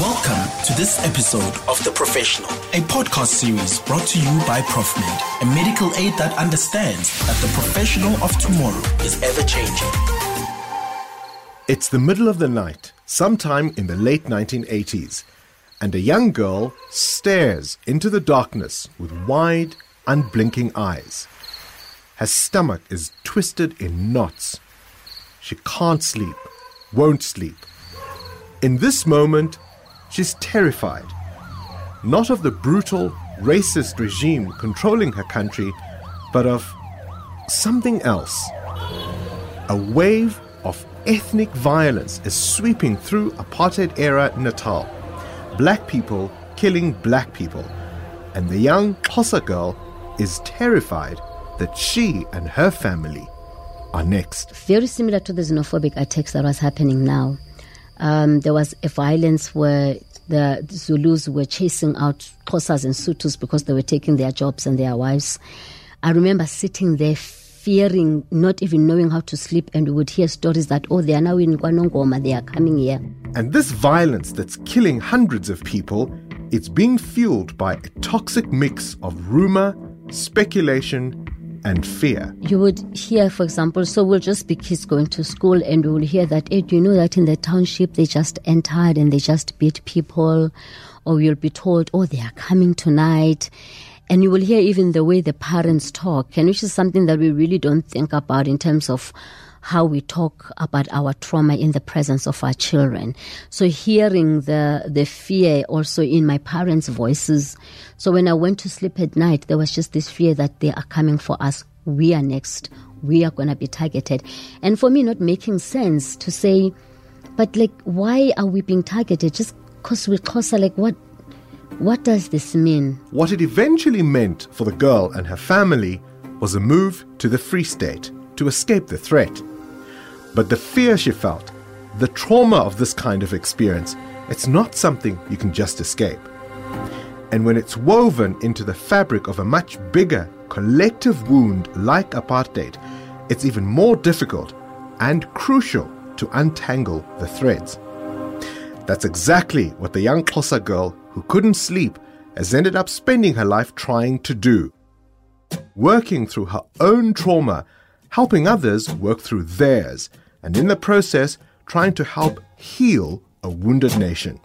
Welcome to this episode of The Professional, a podcast series brought to you by ProfMed, a medical aid that understands that the professional of tomorrow is ever changing. It's the middle of the night, sometime in the late 1980s, and a young girl stares into the darkness with wide, unblinking eyes. Her stomach is twisted in knots. She can't sleep, won't sleep. In this moment, she's terrified. Not of the brutal, racist regime controlling her country, but of something else. A wave of ethnic violence is sweeping through apartheid era Natal. Black people killing black people. And the young Xhosa girl is terrified that she and her family are next. Very similar to the xenophobic attacks that was happening now. Um, there was a violence where the Zulus were chasing out Xhosas and Sothos because they were taking their jobs and their wives. I remember sitting there fearing, not even knowing how to sleep, and we would hear stories that, oh, they are now in KwaNongoma, they are coming here. And this violence that's killing hundreds of people, it's being fueled by a toxic mix of rumor, speculation, and fear. You would hear, for example, so we'll just be kids going to school and we'll hear that, hey, do you know that in the township they just entered and they just beat people? Or you'll be told, oh, they are coming tonight. And you will hear even the way the parents talk, and which is something that we really don't think about in terms of how we talk about our trauma in the presence of our children. So hearing the the fear also in my parents' voices. So when I went to sleep at night, there was just this fear that they are coming for us. We are next. We are going to be targeted. And for me, not making sense to say, but like, why are we being targeted? Just because we're closer, like, what? What does this mean? What it eventually meant for the girl and her family was a move to the Free State to escape the threat. But the fear she felt, the trauma of this kind of experience, it's not something you can just escape. And when it's woven into the fabric of a much bigger collective wound like apartheid, it's even more difficult and crucial to untangle the threads. That's exactly what the young Xhosa girl who couldn't sleep has ended up spending her life trying to do. Working through her own trauma, helping others work through theirs, and in the process, trying to help heal a wounded nation.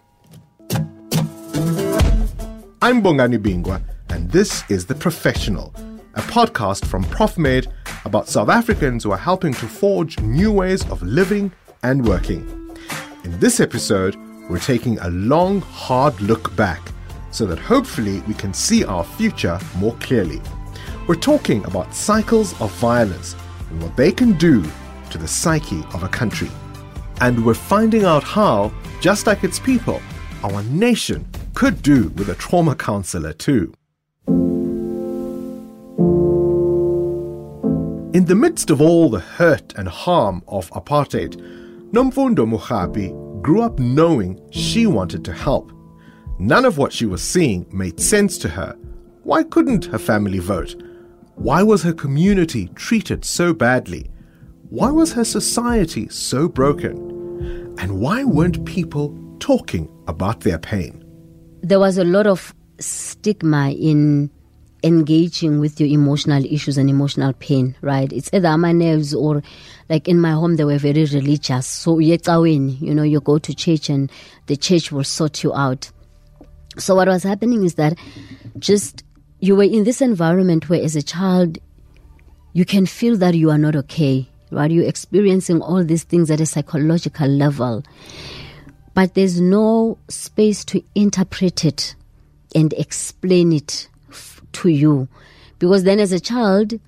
I'm Bongani Bingwa, and this is The Professional, a podcast from ProfMed about South Africans who are helping to forge new ways of living and working. In this episode, we're taking a long, hard look back so that hopefully we can see our future more clearly. We're talking about cycles of violence and what they can do to the psyche of a country. And we're finding out how, just like its people, our nation could do with a trauma counselor too. In the midst of all the hurt and harm of apartheid, Nomfundo Mogapi grew up knowing she wanted to help. None of what she was seeing made sense to her. Why couldn't her family vote? Why was her community treated so badly? Why was her society so broken? And why weren't people talking about their pain? There was a lot of stigma in engaging with your emotional issues and emotional pain, right? It's either my nerves or like in my home they were very religious. So you know, you go to church and the church will sort you out. So what was happening is that just you were in this environment where as a child you can feel that you are not okay right? You're experiencing all these things at a psychological level, but there's no space to interpret it and explain it f- to you. Because then, as a child,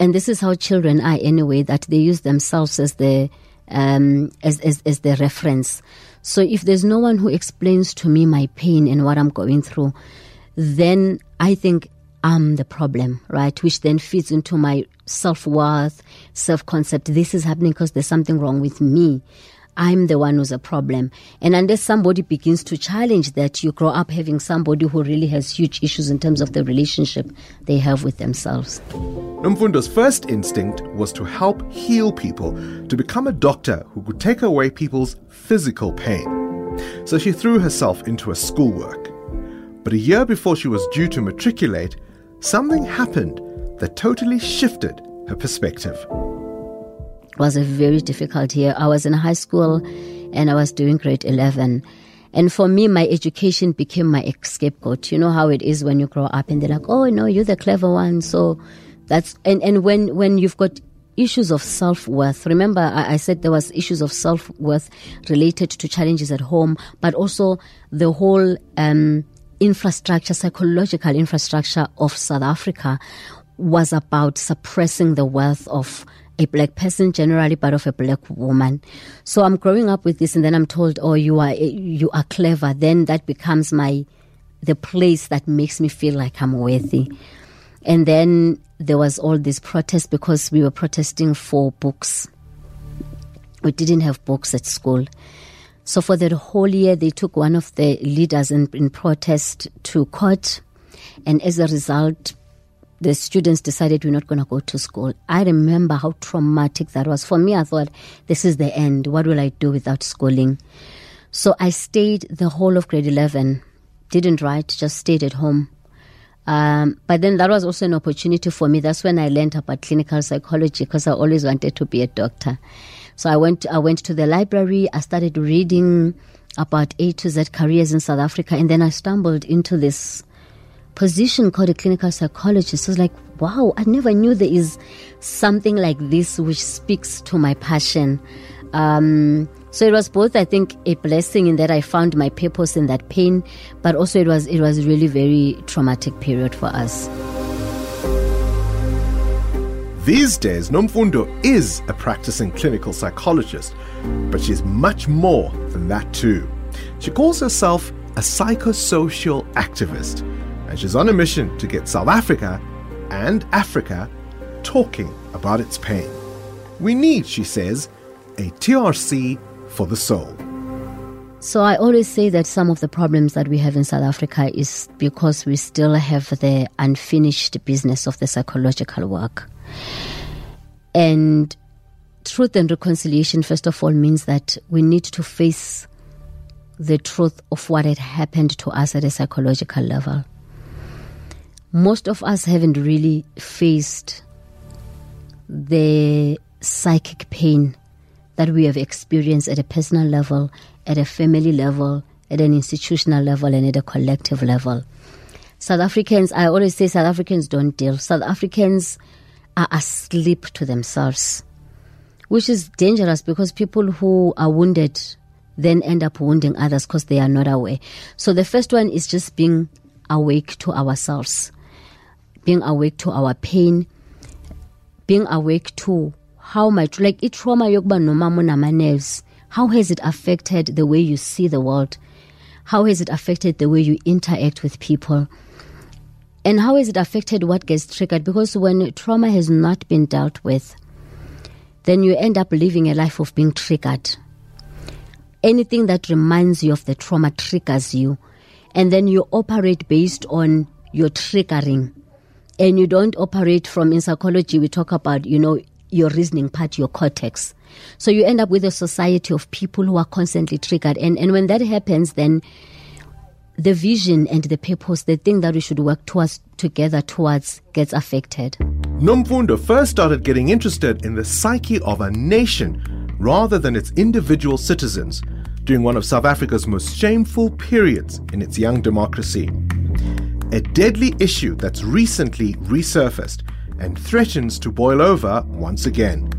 and this is how children are anyway, that they use themselves as the um, as, as as the reference. So if there's no one who explains to me my pain and what I'm going through, then I think I'm the problem, right? Which then feeds into my self worth, self concept. This is happening because there's something wrong with me. I'm the one who's a problem. And unless somebody begins to challenge that, you grow up having somebody who really has huge issues in terms of the relationship they have with themselves. Nomfundo's first instinct was to help heal people, to become a doctor who could take away people's physical pain. so she threw herself into her schoolwork. But a year before she was due to matriculate, something happened that totally shifted her perspective. It was a very difficult year. I was in high school and I was doing grade 11. And for me, my education became my scapegoat. You know how it is when you grow up and they're like, oh, no, you're the clever one. So that's, and, and when, when you've got issues of self-worth. Remember, I, I, said there was issues of self-worth related to challenges at home, but also the whole, um, infrastructure, psychological infrastructure of South Africa was about suppressing the wealth of a black person generally, but of a black woman. So I'm growing up with this, and then I'm told, "Oh, you are you are clever." Then that becomes my the place that makes me feel like I'm worthy. And then there was all this protest because we were protesting for books. We didn't have books at school. So for the whole year, they took one of the leaders in, in protest to court. And as a result, the students decided we're not going to go to school. I remember how traumatic that was. For me, I thought, this is the end. What will I do without schooling? So I stayed the whole of grade 11, didn't write, just stayed at home. Um, but then that was also an opportunity for me. That's when I learned about clinical psychology because I always wanted to be a doctor. So I went, I went to the library. I started reading about A to Z careers in South Africa. And then I stumbled into this position called a clinical psychologist. I was like, wow, I never knew there is something like this which speaks to my passion. Um, so it was both, I think, a blessing in that I found my purpose in that pain, but also it was it was really very traumatic period for us. These days, Nomfundo is a practicing clinical psychologist, but she's much more than that too. She calls herself a psychosocial activist and she's on a mission to get South Africa and Africa talking about its pain. We need, she says, a TRC for the soul. So I always say that some of the problems that we have in South Africa is because we still have the unfinished business of the psychological work. And truth and reconciliation, first of all, means that we need to face the truth of what had happened to us at a psychological level most of us haven't really faced the psychic pain that we have experienced at a personal level, at a family level, at an institutional level, and at a collective level. South Africans, I always say South Africans don't deal. South Africans are asleep to themselves, which is dangerous because people who are wounded then end up wounding others because they are not aware. So the first one is just being awake to ourselves being awake to our pain, being awake to how much, like it trauma yokuba noma nama nerves, how has it affected the way you see the world? How has it affected the way you interact with people? And how has it affected what gets triggered? Because when trauma has not been dealt with, then you end up living a life of being triggered. Anything that reminds you of the trauma triggers you. And then you operate based on your triggering and you don't operate from in psychology we talk about you know your reasoning part your cortex. So you end up with a society of people who are constantly triggered. And and when that happens then the vision and the purpose the thing that we should work towards together towards gets affected. Nomfundo first started getting interested in the psyche of a nation rather than its individual citizens during one of South Africa's most shameful periods in its young democracy a deadly issue that's recently resurfaced and threatens to boil over once again.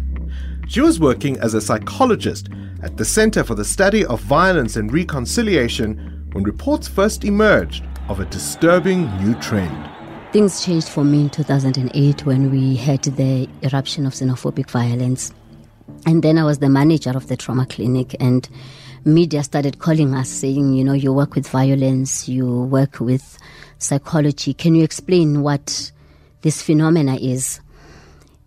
She was working as a psychologist at the Center for the Study of Violence and Reconciliation when reports first emerged of a disturbing new trend. Things changed for me in 2008 when we had the eruption of xenophobic violence. And then I was the manager of the trauma clinic, and media started calling us saying, you know, you work with violence, you work with psychology. Can you explain what this phenomena is?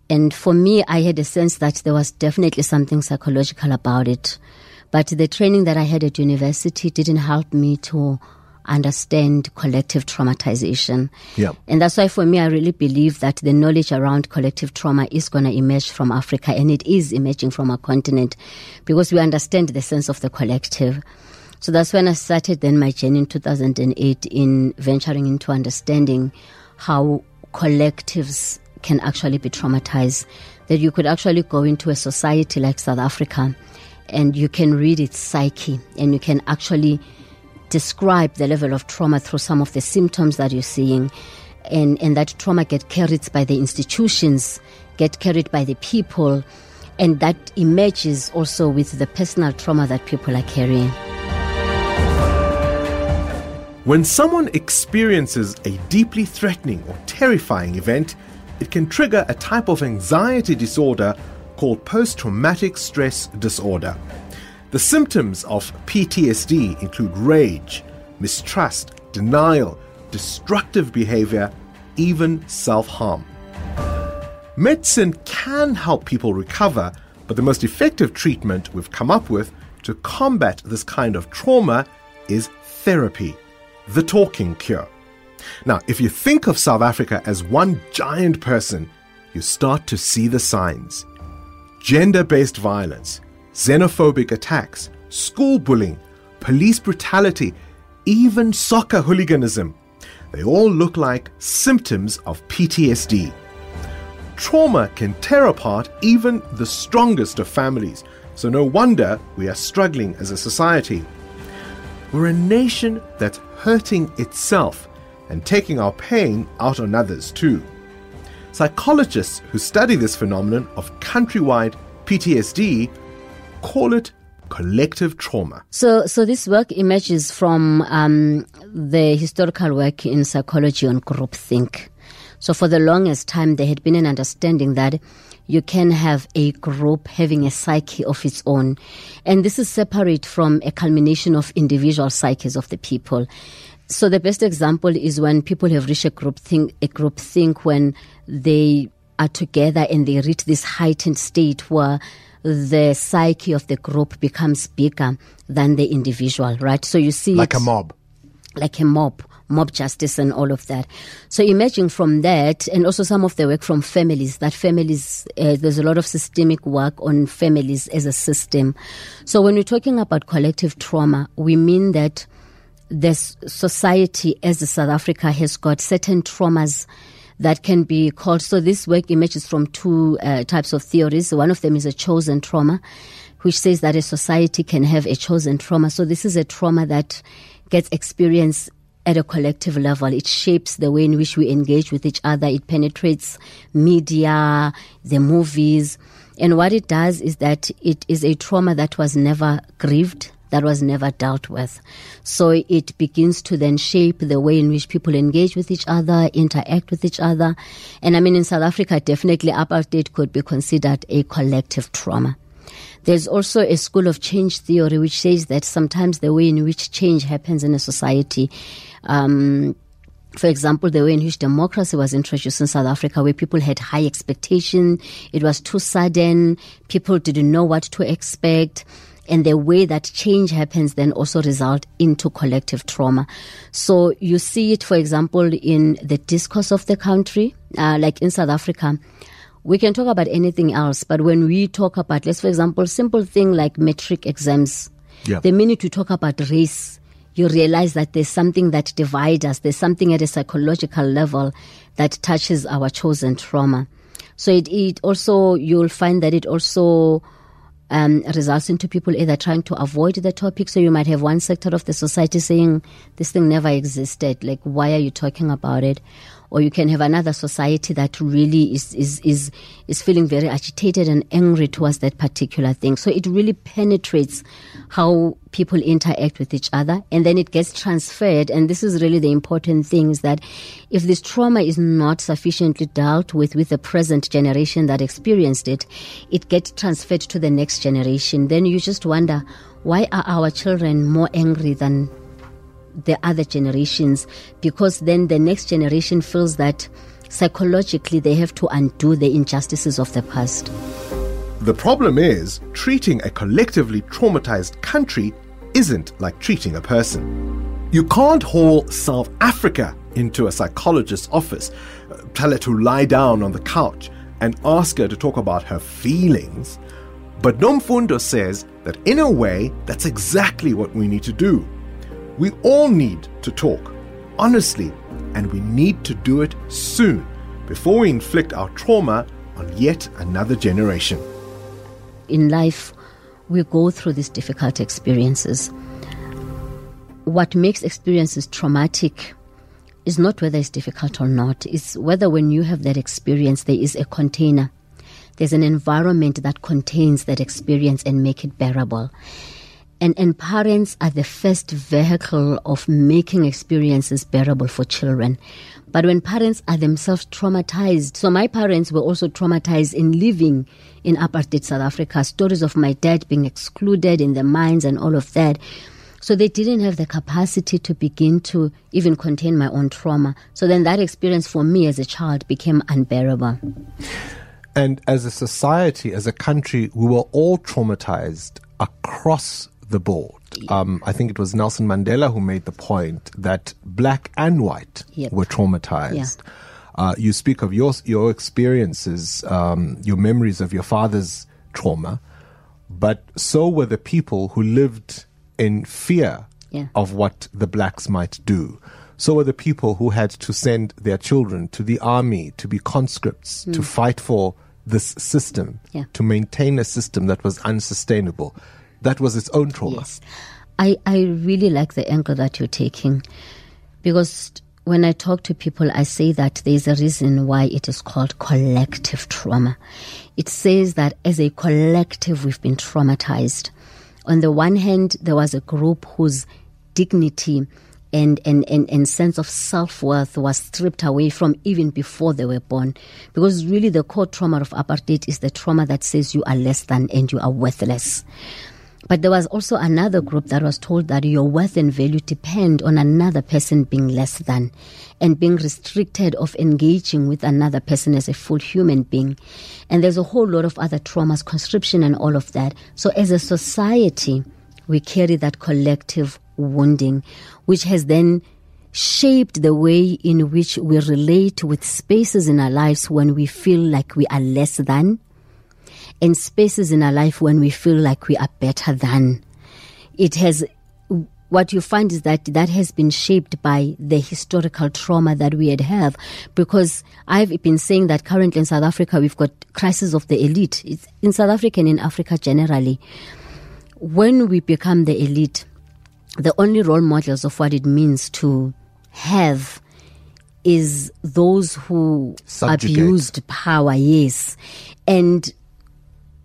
And for me, I had a sense that there was definitely something psychological about it. But the training that I had at university didn't help me to understand collective traumatization. Yeah. And that's why for me, I really believe that the knowledge around collective trauma is going to emerge from Africa and it is emerging from our continent because we understand the sense of the collective. So that's when I started then my journey in 2008 in venturing into understanding how collectives can actually be traumatized. That you could actually go into a society like South Africa and you can read its psyche and you can actually describe the level of trauma through some of the symptoms that you're seeing and, and that trauma get carried by the institutions, get carried by the people, and that emerges also with the personal trauma that people are carrying. When someone experiences a deeply threatening or terrifying event, it can trigger a type of anxiety disorder called post traumatic stress disorder. The symptoms of PTSD include rage, mistrust, denial, destructive behavior, even self harm. Medicine can help people recover, but the most effective treatment we've come up with to combat this kind of trauma is therapy, the talking cure. Now, if you think of South Africa as one giant person, you start to see the signs gender based violence, xenophobic attacks, school bullying, police brutality, even soccer hooliganism. They all look like symptoms of PTSD. Trauma can tear apart even the strongest of families, so no wonder we are struggling as a society. We're a nation that's hurting itself and taking our pain out on others too. Psychologists who study this phenomenon of countrywide PTSD call it collective trauma. So, so this work emerges from um, the historical work in psychology on groupthink. So, for the longest time, there had been an understanding that you can have a group having a psyche of its own, and this is separate from a culmination of individual psyches of the people. So, the best example is when people have reached a group think, a group think when they are together and they reach this heightened state where the psyche of the group becomes bigger than the individual, right? So you see like it, a mob. like a mob, mob justice and all of that. So emerging from that, and also some of the work from families, that families, uh, there's a lot of systemic work on families as a system. So when we're talking about collective trauma, we mean that the society as South Africa has got certain traumas that can be called. So this work emerges from two uh, types of theories. One of them is a chosen trauma, which says that a society can have a chosen trauma. So this is a trauma that gets experienced at a collective level. It shapes the way in which we engage with each other. It penetrates media, the movies. And what it does is that it is a trauma that was never grieved, that was never dealt with. So it begins to then shape the way in which people engage with each other, interact with each other. And I mean, in South Africa, definitely apartheid could be considered a collective trauma. There's also a school of change theory which says that sometimes the way in which change happens in a society, um, for example, the way in which democracy was introduced in South Africa, where people had high expectation, it was too sudden, people didn't know what to expect and the way that change happens then also result into collective trauma. So you see it, for example, in the discourse of the country, uh, like in South Africa. We can talk about anything else, but when we talk about, let's for example, simple thing like matric exams, Yeah. the minute you talk about race, you realize that there's something that divides us. There's something at a psychological level that touches our chosen trauma. So it, it also, you'll find that it also um, results into people either trying to avoid the topic. So you might have one sector of the society saying this thing never existed. Like, why are you talking about it? Or you can have another society that really is, is, is, is feeling very agitated and angry towards that particular thing. So it really penetrates how people interact with each other and then it gets transferred. And this is really the important thing is that if this trauma is not sufficiently dealt with with the present generation that experienced it, it gets transferred to the next generation. Then you just wonder, why are our children more angry than the other generations because then the next generation feels that psychologically they have to undo the injustices of the past. The problem is, treating a collectively traumatized country isn't like treating a person. You can't haul South Africa into a psychologist's office, uh, tell her to lie down on the couch, and ask her to talk about her feelings. But Nomfundo says that in a way, that's exactly what we need to do. We all need to talk, honestly, and we need to do it soon before we inflict our trauma on yet another generation. In life, we go through these difficult experiences. What makes experiences traumatic is not whether it's difficult or not, it's whether when you have that experience, there is a container. There's an environment that contains that experience and make it bearable. And, and parents are the first vehicle of making experiences bearable for children. But when parents are themselves traumatized, so my parents were also traumatized in living in apartheid South Africa, stories of my dad being excluded in the mines and all of that. So they didn't have the capacity to begin to even contain my own trauma. So then that experience for me as a child became unbearable. And as a society, as a country, we were all traumatized across the board. Um, I think it was Nelson Mandela who made the point that black and white Yep. were traumatized. Yeah. Uh, you speak of your your experiences, um, your memories of your father's trauma, but so were the people who lived in fear Yeah. of what the blacks might do. So were the people who had to send their children to the army to be conscripts to fight for this system. Yeah. to maintain a system that was unsustainable. That was its own trauma. Yes. I, I really like the angle that you're taking because when I talk to people, I say that there's a reason why it is called collective trauma. It says that as a collective, we've been traumatized. On the one hand, there was a group whose dignity and, and, and, and sense of self worth was stripped away from even before they were born. Because really, the core trauma of apartheid is the trauma that says you are less than and you are worthless. But there was also another group that was told that your worth and value depend on another person being less than and being restricted of engaging with another person as a full human being. And there's a whole lot of other traumas, conscription and all of that. So as a society, we carry that collective wounding, which has then shaped the way in which we relate with spaces in our lives when we feel like we are less than and spaces in our life when we feel like we are better than. It has, what you find is that that has been shaped by the historical trauma that we had have. Because I've been saying that currently in South Africa we've got crisis of the elite. It's in South Africa and in Africa generally. When we become the elite, the only role models of what it means to have is those who Subjugate. abused power, yes. And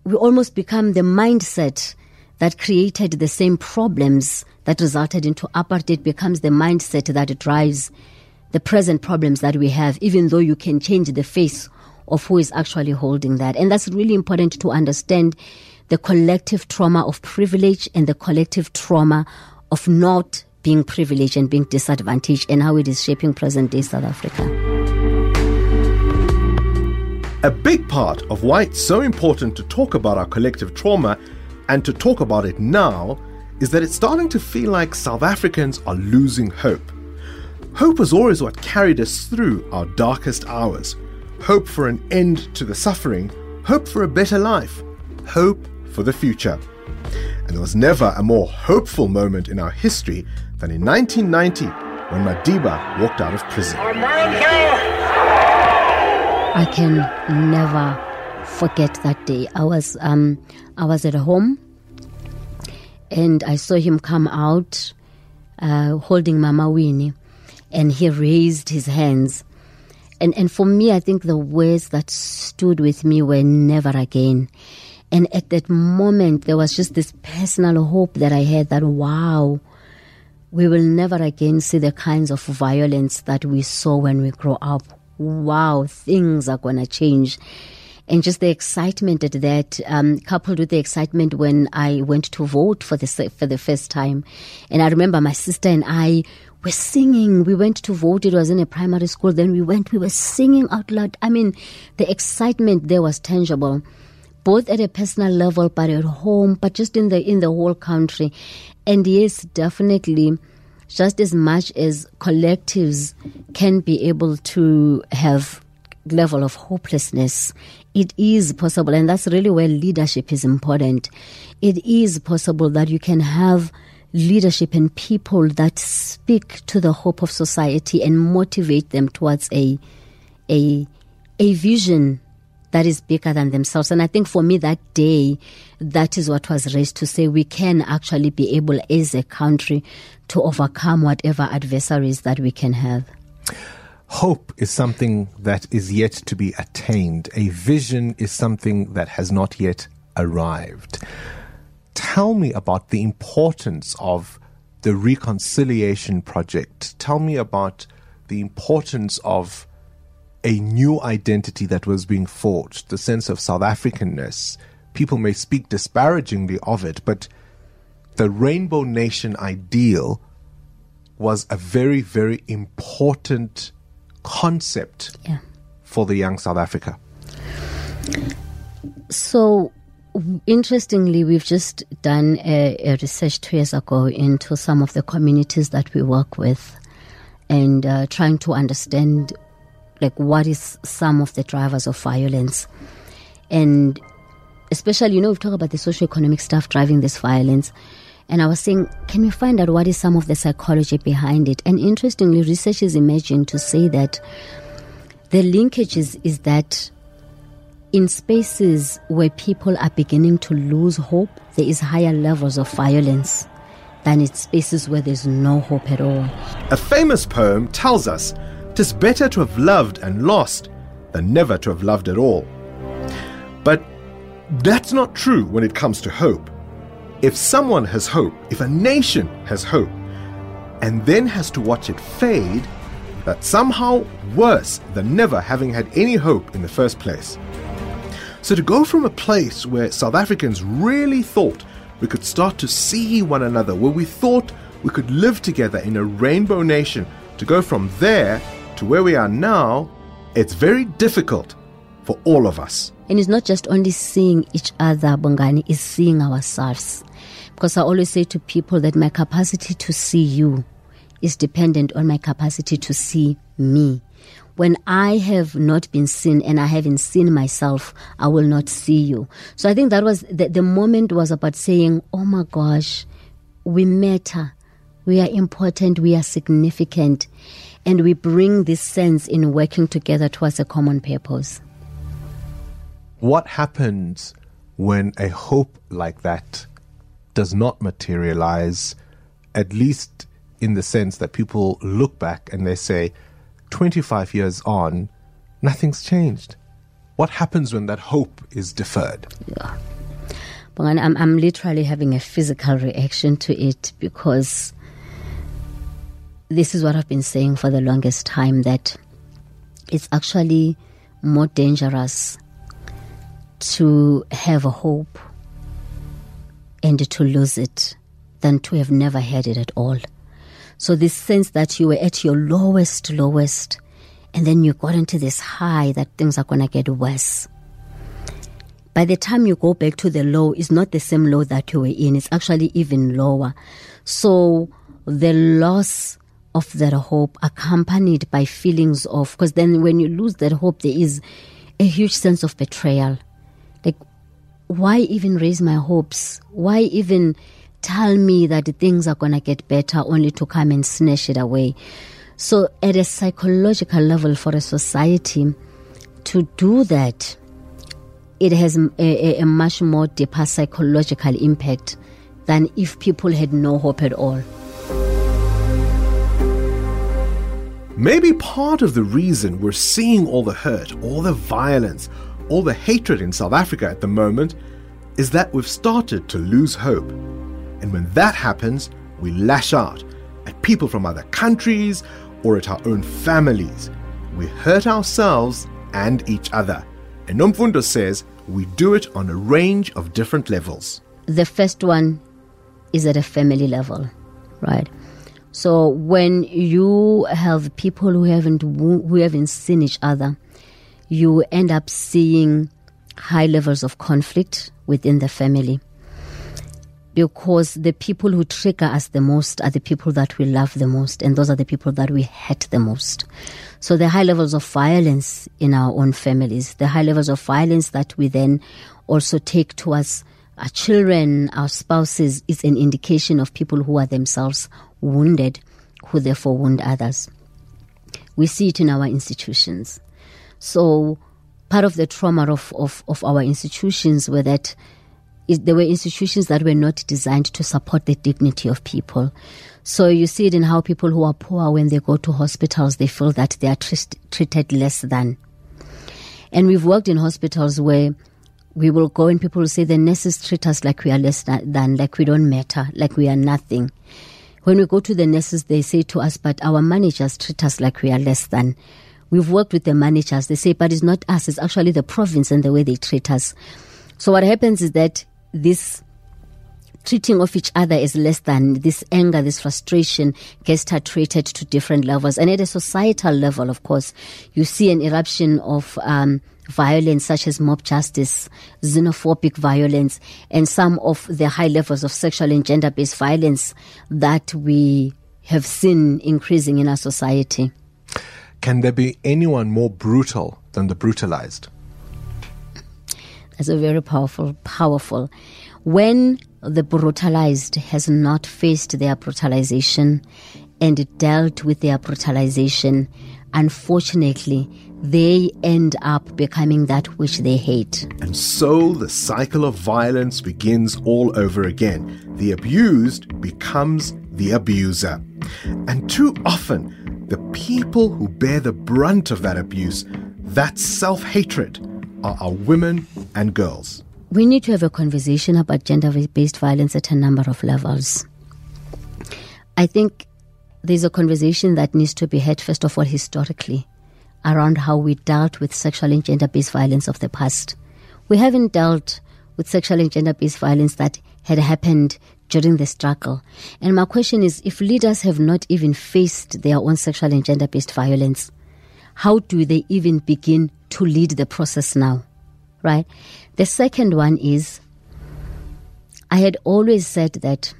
we almost become the mindset that created the same problems that resulted into apartheid becomes the mindset that drives the present problems that we have, even though you can change the face of who is actually holding that. And that's really important to understand the collective trauma of privilege and the collective trauma of not being privileged and being disadvantaged and how it is shaping present day South Africa. A big part of why it's so important to talk about our collective trauma and to talk about it now is that it's starting to feel like South Africans are losing hope. Hope was always what carried us through our darkest hours. Hope for an end to the suffering, hope for a better life, hope for the future. And there was never a more hopeful moment in our history than in 1990 when Madiba walked out of prison. I can never forget that day. I was um I was at home and I saw him come out uh, holding Mama Winnie and he raised his hands. And and for me I think the words that stood with me were never again. And at that moment there was just this personal hope that I had that wow we will never again see the kinds of violence that we saw when we grow up. Wow, things are going to change. And just the excitement at that, um, coupled with the excitement when I went to vote for the for the first time, and I remember my sister and I were singing. We went to vote. It was in a primary school. Then we went. We were singing out loud. I mean, the excitement there was tangible both at a personal level but at home but just in the in the whole country and yes definitely just as much as collectives can be able to have level of hopelessness it is possible, and that's really where leadership is important. It is possible that you can have leadership and people that speak to the hope of society and motivate them towards a a a vision that is bigger than themselves. And I think for me that day, that is what was raised to say we can actually be able as a country to overcome whatever adversaries that we can have. Hope is something that is yet to be attained. A vision is something that has not yet arrived. Tell me about the importance of the reconciliation project. Tell me about the importance of a new identity that was being forged, the sense of South Africanness. People may speak disparagingly of it, but the Rainbow Nation ideal was a very, very important concept Yeah. for the young South Africa. So, interestingly, we've just done a, a research two years ago into some of the communities that we work with and uh, trying to understand like what is some of the drivers of violence? And especially you know we've talked about the socioeconomic stuff driving this violence. And i was saying can we find out what is some of the psychology behind it? And interestingly research is to say that the linkage is, is that in spaces where people are beginning to lose hope, there is higher levels of violence than in spaces where there's no hope at all. A famous poem tells us tis better to have loved and lost than never to have loved at all. But that's not true when it comes to hope. If someone has hope, if a nation has hope, and then has to watch it fade, that's somehow worse than never having had any hope in the first place. So to go from a place where South Africans really thought we could start to see one another, where we thought we could live together in a rainbow nation, to go from there to where we are now, it's very difficult for all of us. And it's not just only seeing each other, Bongani, it's seeing ourselves. Because I always say to people that my capacity to see you is dependent on my capacity to see me. When I have not been seen and I haven't seen myself, I will not see you. So I think that was the, the moment was about saying, oh my gosh, we matter. We are important. We are significant. And we bring this sense in working together towards a common purpose. What happens when a hope like that does not materialize, at least in the sense that people look back and they say, 25 years on, nothing's changed? What happens when that hope is deferred? Bongani, I'm, I'm literally having a physical reaction to it because this is what I've been saying for the longest time that it's actually more dangerous to have a hope and to lose it than to have never had it at all. So this sense that you were at your lowest, lowest, and then you got into this high that things are gonna get worse. By the time you go back to the low, it's not the same low that you were in. It's actually even lower. So the loss of that hope accompanied by feelings of, because then when you lose that hope, there is a huge sense of betrayal. Like, why even raise my hopes? Why even tell me that things are going to get better only to come and snatch it away? So, at a psychological level for a society, to do that, it has a, a, a much more deeper psychological impact than if people had no hope at all. Maybe part of the reason we're seeing all the hurt, all the violence, all the hatred in South Africa at the moment is that we've started to lose hope. And when that happens, we lash out at people from other countries or at our own families. We hurt ourselves and each other. And Nomfundo says we do it on a range of different levels. The first one is at a family level, right? So when you have people who haven't who haven't seen each other, you end up seeing high levels of conflict within the family. because the people who trigger us the most are the people that we love the most, and those are the people that we hate the most. So the high levels of violence in our own families, the high levels of violence that we then also take towards our children, our spouses, is an indication of people who are themselves wounded, who therefore wound others. We see it in our institutions. So part of the trauma of, of, of our institutions were that is, there were institutions that were not designed to support the dignity of people. So you see it in how people who are poor, when they go to hospitals, they feel that they are tr- treated less than. And we've worked in hospitals where we will go and people will say the nurses treat us like we are less than, like we don't matter, like we are nothing. When we go to the nurses, they say to us, but our managers treat us like we are less than. We've worked with the managers. They say, but it's not us. It's actually the province and the way they treat us. So what happens is that this treating of each other is less than, this anger, this frustration gets titrated to different levels. And at a societal level, of course, you see an eruption of um, violence such as mob justice, xenophobic violence, and some of the high levels of sexual and gender based violence that we have seen increasing in our society. Can there be anyone more brutal than the brutalized? That's a very powerful, powerful. When the brutalized has not faced their brutalization and dealt with their brutalization, unfortunately, they end up becoming that which they hate. And so the cycle of violence begins all over again. The abused becomes the abuser. And too often, the people who bear the brunt of that abuse, that self hatred, are our women and girls. We need to have a conversation about gender based violence at a number of levels. I think there's a conversation that needs to be had, first of all, historically, around how we dealt with sexual and gender based violence of the past. We haven't dealt with sexual and gender based violence that had happened during the struggle. And my question is if leaders have not even faced their own sexual and gender based violence, how do they even begin to lead the process now? Right? The second one is I had always said that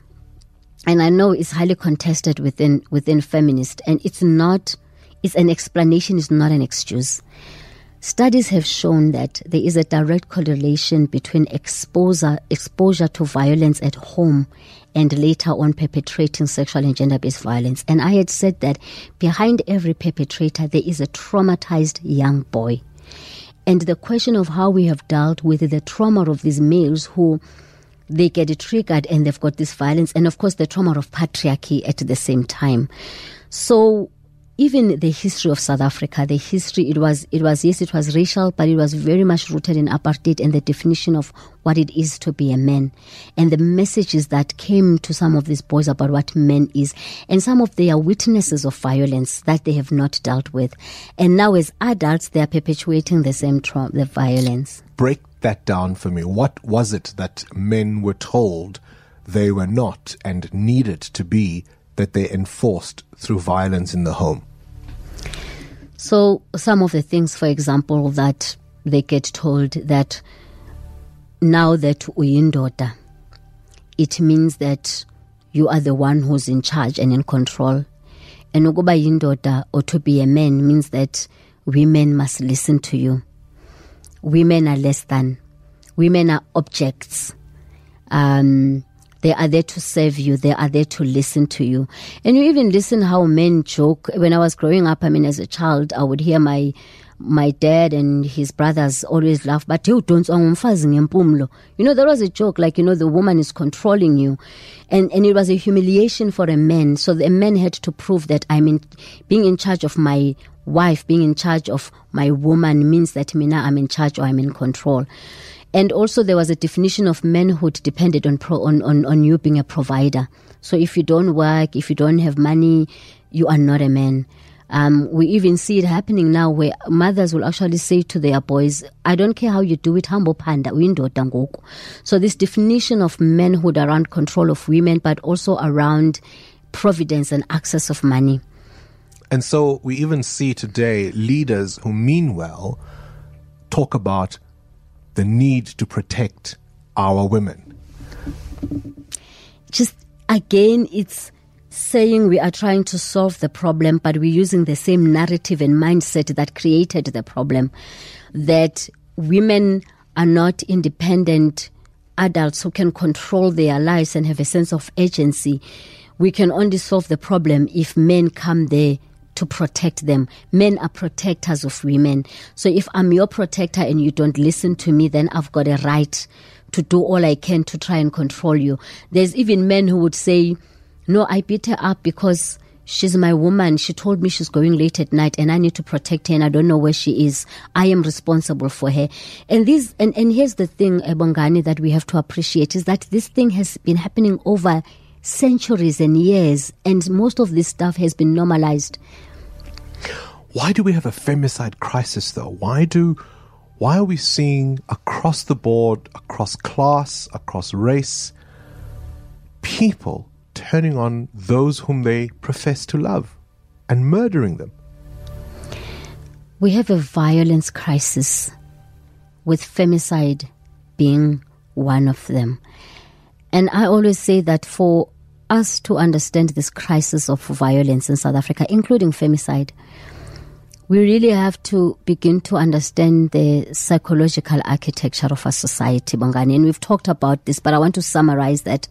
and I know it's highly contested within within feminist and it's not it's an explanation, it's not an excuse. Studies have shown that there is a direct correlation between exposure, exposure to violence at home and later on perpetrating sexual and gender based violence. And I had said that behind every perpetrator, there is a traumatized young boy. And the question of how we have dealt with the trauma of these males who they get triggered and they've got this violence, and of course, the trauma of patriarchy at the same time. So, even the history of South Africa, the history it was it was yes it was racial, but it was very much rooted in apartheid and the definition of what it is to be a man, and the messages that came to some of these boys about what men is, and some of their witnesses of violence that they have not dealt with, and now as adults they are perpetuating the same trauma, the violence. Break that down for me. What was it that men were told they were not and needed to be that they enforced through violence in the home? So, some of the things, for example, that they get told that now that uyindoda, it means that you are the one who's in charge and in control. And ukuba yindoda or to be a man means that women must listen to you. Women are less than. Women are objects. Um, they are there to serve you. They are there to listen to you. And you even listen how men joke. When I was growing up, I mean, as a child, I would hear my my dad and his brothers always laugh, but you don't You know, there was a joke, like, you know, the woman is controlling you. And, and it was a humiliation for a man. So the man had to prove that I'm in, being in charge of my wife, being in charge of my woman means that Mina, I'm in charge or I'm in control. And also there was a definition of manhood depended on, pro, on, on, on you being a provider. So if you don't work, if you don't have money, you are not a man. Um, we even see it happening now where mothers will actually say to their boys, I don't care how you do it, humble panda, window dangoku. So this definition of manhood around control of women, but also around providence and access of money. And so we even see today leaders who mean well talk about the need to protect our women. just again, it's saying we are trying to solve the problem, but we're using the same narrative and mindset that created the problem. That women are not independent adults who can control their lives and have a sense of agency. We can only solve the problem if men come there to protect them. Men are protectors of women. So if I'm your protector and you don't listen to me, then I've got a right to do all I can to try and control you. There's even men who would say, No, I beat her up because she's my woman. She told me she's going late at night and I need to protect her and I don't know where she is. I am responsible for her. And this and, and here's the thing, eh, Bongani, that we have to appreciate is that this thing has been happening over centuries and years and most of this stuff has been normalized. Why do we have a femicide crisis though? Why do why are we seeing across the board, across class, across race, people turning on those whom they profess to love and murdering them? We have a violence crisis, with femicide being one of them. And I always say that for us to understand this crisis of violence in South Africa, including femicide, we really have to begin to understand the psychological architecture of our society, Bongani. And we've talked about this, but I want to summarize that.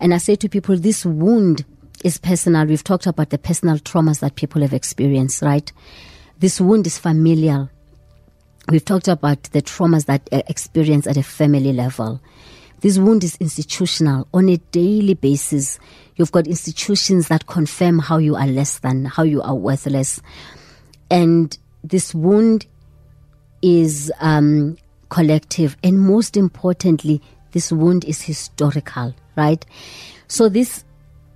And I say to people, this wound is personal. We've talked about the personal traumas that people have experienced, right? This wound is familial. We've talked about the traumas that are experienced at a family level. This wound is institutional on a daily basis. You've got institutions that confirm how you are less than, how you are worthless and this wound is um, collective, and most importantly, this wound is historical, right? So this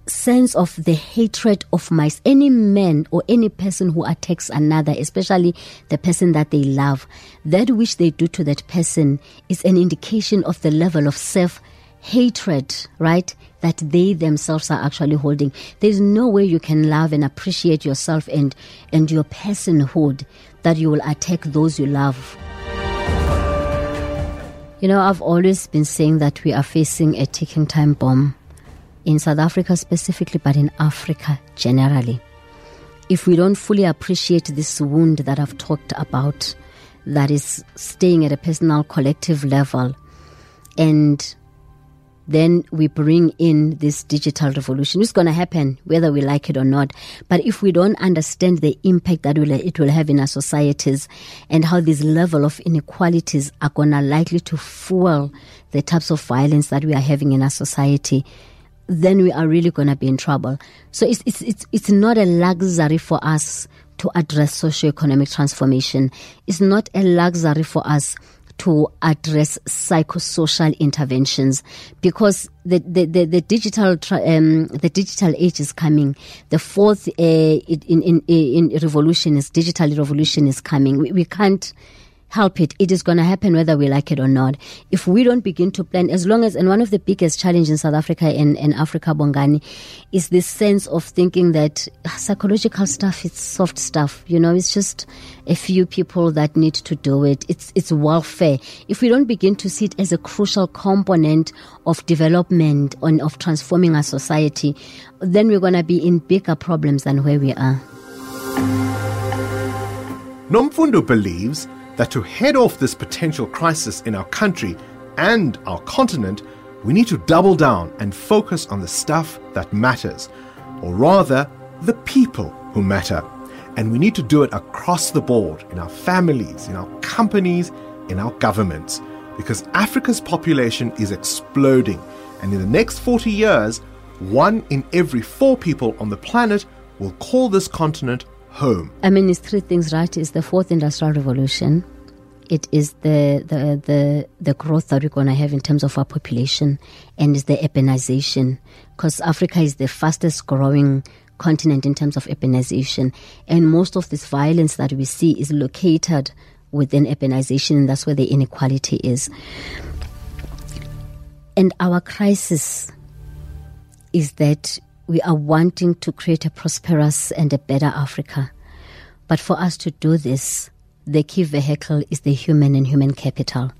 sense of the hatred of mice, any man or any person who attacks another, especially the person that they love, that which they do to that person is an indication of the level of self hatred, right? That they themselves are actually holding. There's no way you can love and appreciate yourself and, and your personhood that you will attack those you love. You know, I've always been saying that we are facing a ticking time bomb in South Africa specifically, but in Africa generally. If we don't fully appreciate this wound that I've talked about, that is staying at a personal collective level, and then we bring in this digital revolution. It's going to happen whether we like it or not. But if we don't understand the impact that it will have in our societies and how this level of inequalities are going to likely to fuel the types of violence that we are having in our society, then we are really going to be in trouble. So it's, it's, it's, it's not a luxury for us to address socio-economic transformation. It's not a luxury for us to address psychosocial interventions because the, the, the, the digital um, the digital age is coming. The fourth uh, in, in, in revolution is digital revolution is coming. We, we can't help it. It is going to happen whether we like it or not. If we don't begin to plan, as long as, and one of the biggest challenges in South Africa and, and Africa, Bongani, is this sense of thinking that ah, psychological stuff is soft stuff. You know, it's just a few people that need to do it. It's, it's welfare. If we don't begin to see it as a crucial component of development and of transforming our society, then we're going to be in bigger problems than where we are. Nomfundo believes that to head off this potential crisis in our country and our continent, we need to double down and focus on the stuff that matters, or rather, the people who matter. And we need to do it across the board in our families, in our companies, in our governments, because Africa's population is exploding, and in the next 40 years, one in every four people on the planet will call this continent home. I mean, it's three things, right? It's the fourth industrial revolution. It is the, the, the, the growth that we're going to have in terms of our population and it's the urbanization because Africa is the fastest growing continent in terms of urbanization. And most of this violence that we see is located within urbanization and that's where the inequality is. And our crisis is that we are wanting to create a prosperous and a better Africa. But for us to do this, the key vehicle is the human and human capital.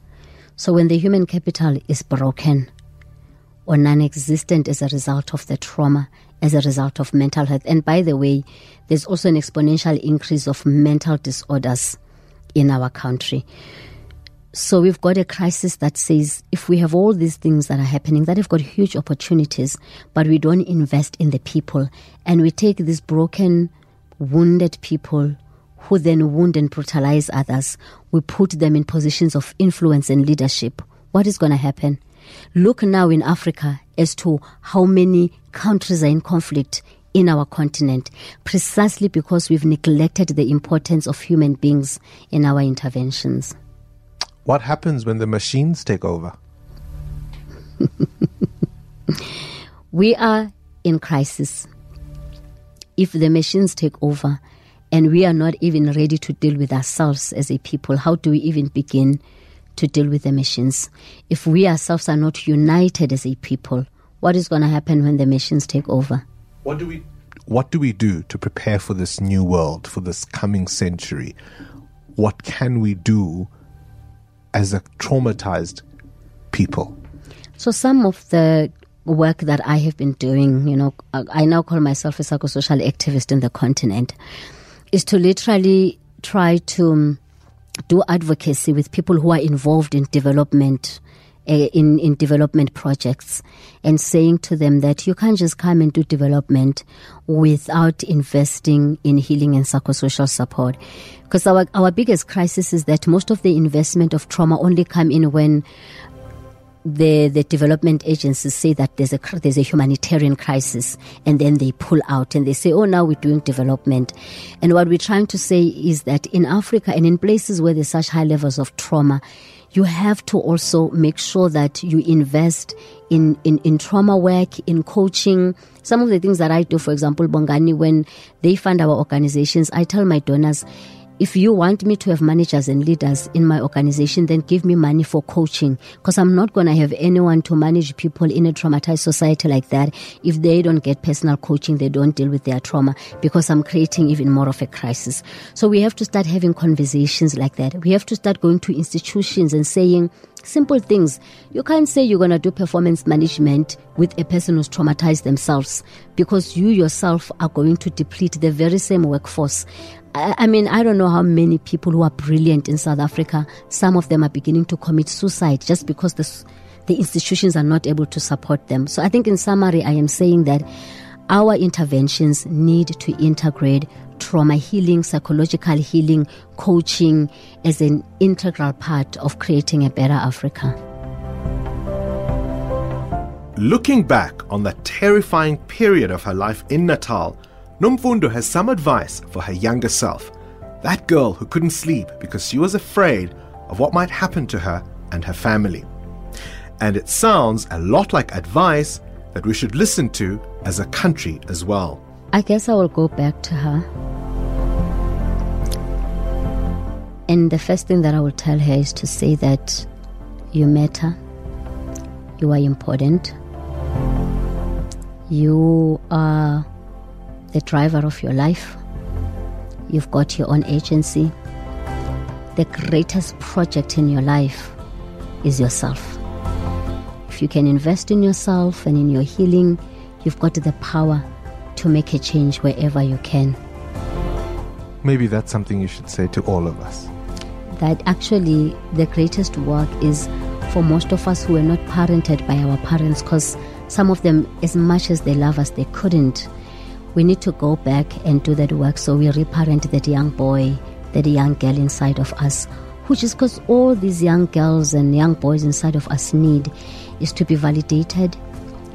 So when the human capital is broken, or non existent as a result of the trauma, as a result of mental health. And by the way, there's also an exponential increase of mental disorders in our country. So we've got a crisis that says if we have all these things that are happening, that have got huge opportunities, but we don't invest in the people, and we take these broken, wounded people who then wound and brutalize others, we put them in positions of influence and leadership. What is going to happen? Look now in Africa as to how many countries are in conflict in our continent, precisely because we've neglected the importance of human beings in our interventions. What happens when the machines take over? we are in crisis. If the machines take over and we are not even ready to deal with ourselves as a people, how do we even begin to deal with the machines? If we ourselves are not united as a people, what is going to happen when the machines take over? What do we what do we do to prepare for this new world, for this coming century? What can we do as a traumatized people? So some of the work that I have been doing, you know, I now call myself a psychosocial activist in the continent, is to literally try to um, do advocacy with people who are involved in development Uh, in, in development projects and saying to them that you can't just come and do development without investing in healing and psychosocial support. Because our, our biggest crisis is that most of the investment of trauma only come in when the the development agencies say that there's a there's a humanitarian crisis and then they pull out and they say oh now we're doing development and what we're trying to say is that in Africa and in places where there's such high levels of trauma you have to also make sure that you invest in, in, in trauma work, in coaching. Some of the things that I do, for example, Bongani, when they fund our organizations, I tell my donors, if you want me to have managers and leaders in my organization, then give me money for coaching because I'm not going to have anyone to manage people in a traumatized society like that. If they don't get personal coaching, they don't deal with their trauma because I'm creating even more of a crisis. So we have to start having conversations like that. We have to start going to institutions and saying, Simple things. You can't say you're going to do performance management with a person who's traumatized themselves because you yourself are going to deplete the very same workforce. I, mean, I don't know how many people who are brilliant in South Africa, some of them are beginning to commit suicide just because the, the institutions are not able to support them. So I think in summary, I am saying that our interventions need to integrate trauma healing, psychological healing, coaching as an integral part of creating a better Africa. Looking back on that terrifying period of her life in Natal, Nomfundo has some advice for her younger self. That girl who couldn't sleep because she was afraid of what might happen to her and her family. And it sounds a lot like advice that we should listen to as a country as well. I guess I will go back to her. And the first thing that I will tell her is to say that you matter, you are important, you are the driver of your life. You've got your own agency. The greatest project in your life is yourself. If you can invest in yourself and in your healing, you've got the power to make a change wherever you can. Maybe that's something you should say to all of us. That actually, the greatest work is for most of us who were not parented by our parents because some of them, as much as they love us, they couldn't we need to go back and do that work so we reparent that young boy, that young girl inside of us, which is because all these young girls and young boys inside of us need is to be validated,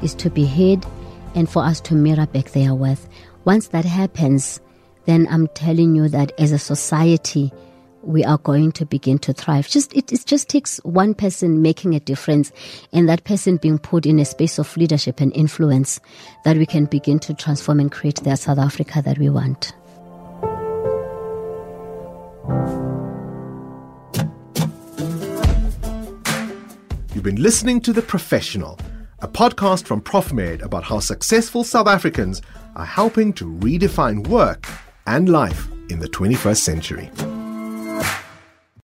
is to be heard, and for us to mirror back their worth. Once that happens, then I'm telling you that as a society, we are going to begin to thrive. Just it, it just takes one person making a difference and that person being put in a space of leadership and influence that we can begin to transform and create that South Africa that we want. You've been listening to The Professional, a podcast from ProfMed about how successful South Africans are helping to redefine work and life in the 21st century.